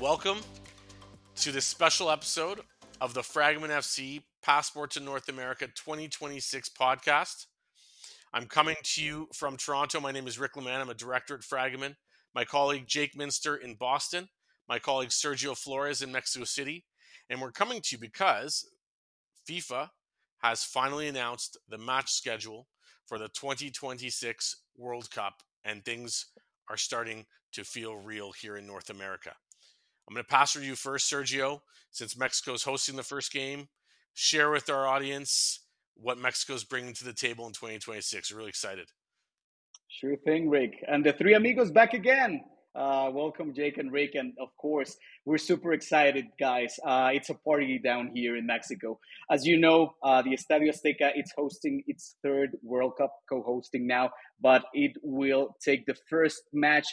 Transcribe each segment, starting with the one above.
welcome to this special episode of the Fragomen FC Passport to North America 2026 podcast. I'm coming to you from Toronto. My name is Rick Lamanna. I'm a director at Fragomen. My colleague Jake Minster in Boston, my colleague Sergio Flores in Mexico City, and we're coming to you because FIFA has finally announced the match schedule for the 2026 World Cup, and things are starting to feel real here in North America. I'm going to pass to you first, Sergio, since Mexico's hosting the first game. Share with our audience what Mexico's bringing to the table in 2026. We're really excited. Sure thing, Rick. And the three amigos back again. Uh, welcome, Jake and Rick. And of course, we're super excited, guys. Uh, it's a party down here in Mexico. As you know, uh, the Estadio Azteca it's hosting its third World Cup co-hosting now, but it will take the first match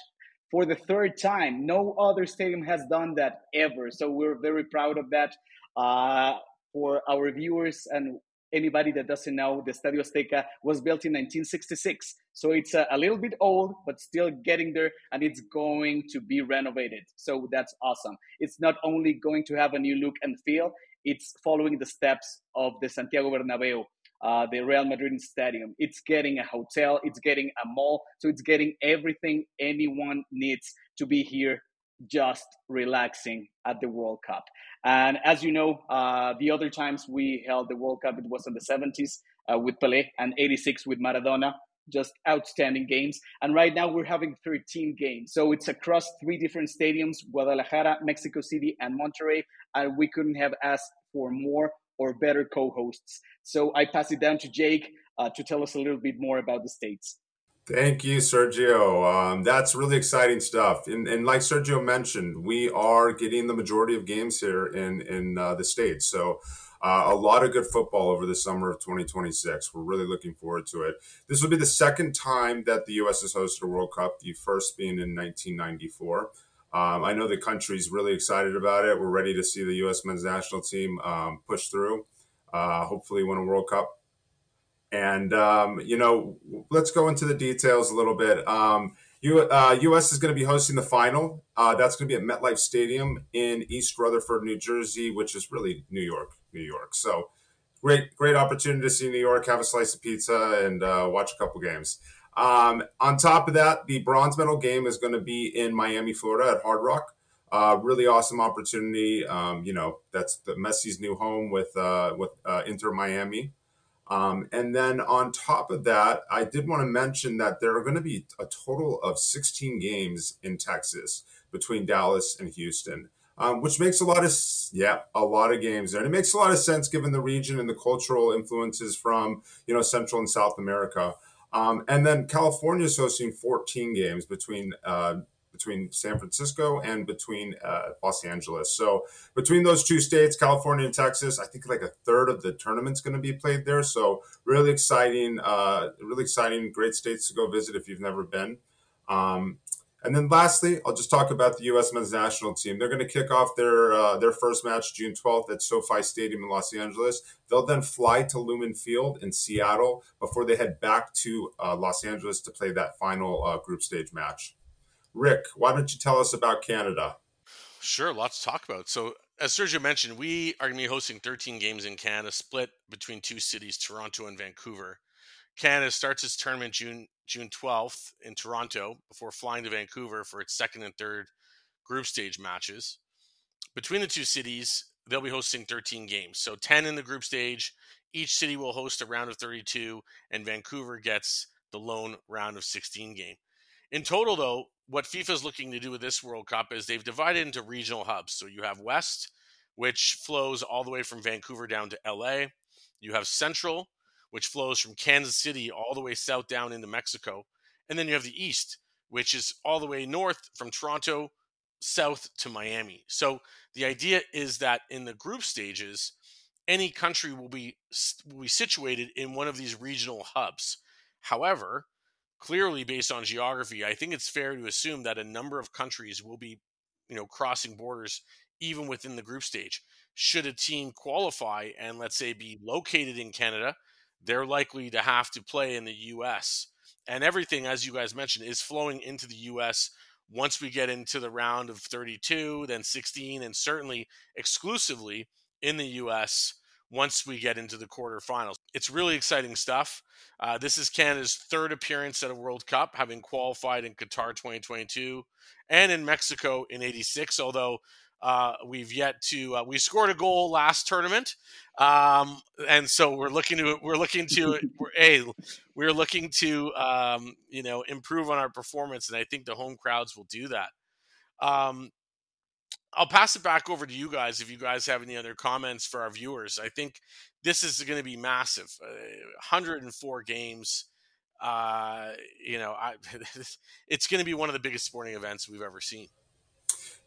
for the third time. No other stadium has done that ever. So we're very proud of that. Uh, for our viewers and anybody that doesn't know, the Estadio Azteca was built in 1966. So it's a, a, little bit old, but still getting there, and it's going to be renovated. So that's awesome. It's not only going to have a new look and feel, it's following the steps of the Santiago Bernabeu, uh, the Real Madrid Stadium. It's getting a hotel, it's getting a mall, so it's getting everything anyone needs to be here just relaxing at the World Cup. And as you know, uh, the other times we held the World Cup, it was in the 70s uh, with Pelé and 86 with Maradona. Just outstanding games. And right now we're having 13 games. So it's across three different stadiums Guadalajara, Mexico City, and Monterrey. And we couldn't have asked for more or better co hosts. So I pass it down to Jake uh, to tell us a little bit more about the States. Thank you, Sergio. Um, that's really exciting stuff. And, and, like Sergio mentioned, we are getting the majority of games here in in uh, the states. So uh, a lot of good football over the summer of 2026. We're really looking forward to it. This will be the second time that the U.S. has hosted a World Cup. The first being in 1994. Um, I know the country's really excited about it. We're ready to see the U.S. men's national team um, push through. Uh, hopefully, win a World Cup and um, you know, let's go into the details a little bit. Um, U, uh, U.S. is going to be hosting the final. Uh, that's going to be at MetLife Stadium in East Rutherford, New Jersey, which is really New York, New York. So great, great opportunity to see New York, have a slice of pizza, and uh, watch a couple games. Um, on top of that, the bronze medal game is going to be in Miami, Florida, at Hard Rock. Uh, really awesome opportunity. Um, you know, that's the Messi's new home with uh, with uh, Inter Miami. Um, and then on top of that, I did want to mention that there are going to be a total of 16 games in Texas between Dallas and Houston, um, which makes a lot of yeah a lot of games there, and it makes a lot of sense given the region and the cultural influences from you know Central and South America. Um, and then California is hosting 14 games between uh, between San Francisco and between uh, Los Angeles. So between those two states, California and Texas, I think like a third of the tournament's going to be played there. So really exciting, uh, really exciting, great states to go visit if you've never been. Um, and then lastly, I'll just talk about the U.S. men's national team. They're going to kick off their uh, their first match June 12th at SoFi Stadium in Los Angeles. They'll then fly to Lumen Field in Seattle before they head back to uh, Los Angeles to play that final uh, group stage match. Rick, why don't you tell us about Canada? Sure, lots to talk about. So, as Sergio mentioned, we are going to be hosting 13 games in Canada, split between two cities, Toronto and Vancouver. Canada starts its tournament June June 12th in Toronto before flying to Vancouver for its second and third group stage matches. Between the two cities, they'll be hosting 13 games. So 10 in the group stage. Each city will host a round of 32, and Vancouver gets the lone round of 16 game. In total, though, what FIFA is looking to do with this World Cup is they've divided into regional hubs. So you have West, which flows all the way from Vancouver down to LA. You have Central, which flows from Kansas City all the way south down into Mexico. And then you have the East, which is all the way north from Toronto south to Miami. So the idea is that in the group stages, any country will be will be situated in one of these regional hubs. However, clearly based on geography, I think it's fair to assume that a number of countries will be, you know, crossing borders even within the group stage. Should a team qualify and let's say be located in Canada, they're likely to have to play in the US. And everything, as you guys mentioned, is flowing into the US once we get into the round of 32, then 16, and certainly exclusively in the US once we get into the quarterfinals. It's really exciting stuff. Uh, this is Canada's third appearance at a World Cup, having qualified in Qatar 2022 and in Mexico in 86, although uh, we've yet to uh, we scored a goal last tournament, um, and so we're looking to we're looking to we're, a we're looking to um, you know improve on our performance, and I think the home crowds will do that. Um, I'll pass it back over to you guys if you guys have any other comments for our viewers. I think this is going to be massive. Uh, 104 games. Uh, you know, I, it's going to be one of the biggest sporting events we've ever seen.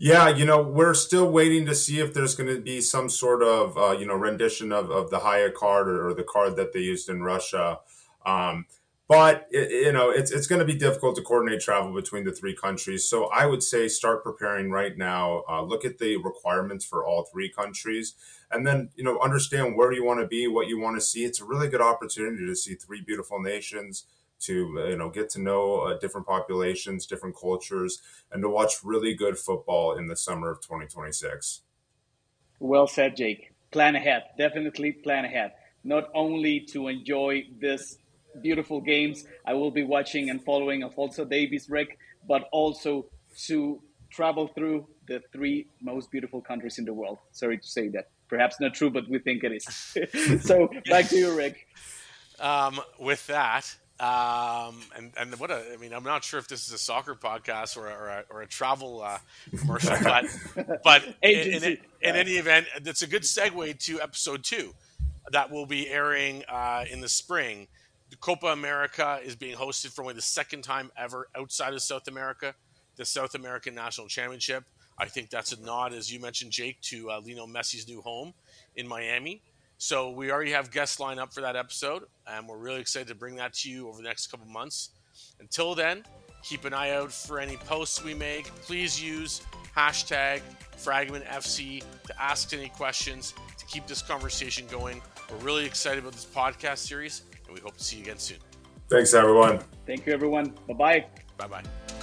Yeah, you know, we're still waiting to see if there's going to be some sort of, uh, you know, rendition of, of the Hayya card or, or, the card that they used in Russia. Um, but it, you know, it's it's going to be difficult to coordinate travel between the three countries. So I would say start preparing right now. Uh, look at the requirements for all three countries, and then you know understand where you want to be, what you want to see. It's a really good opportunity to see three beautiful nations to you know get to know uh, different populations, different cultures, and to watch really good football in the summer of 2026. Well said, Jake. Plan ahead. Definitely plan ahead. Not only to enjoy this beautiful games I will be watching and following Alfonso Davies, Rick, but also to travel through the three most beautiful countries in the world. Sorry to say that. Perhaps not true, but we think it is. so back to you, Rick. Um, with that, um, and and what a I mean I'm not sure if this is a soccer podcast or a, or a, or a travel uh, commercial, but but in, in, in, any event, that's a good segue to episode two that will be airing uh, in the spring. The Copa America is being hosted for only the second time ever outside of South America, the South American National Championship. I think that's a nod, as you mentioned, Jake, to uh, Lionel Messi's new home in Miami. So we already have guests lined up for that episode, and we're really excited to bring that to you over the next couple months. Until then, keep an eye out for any posts we make. Please use hashtag FragomenFC to ask any questions to keep this conversation going. We're really excited about this podcast series, and we hope to see you again soon. Thanks, everyone. Thank you, everyone. Bye bye. Bye bye.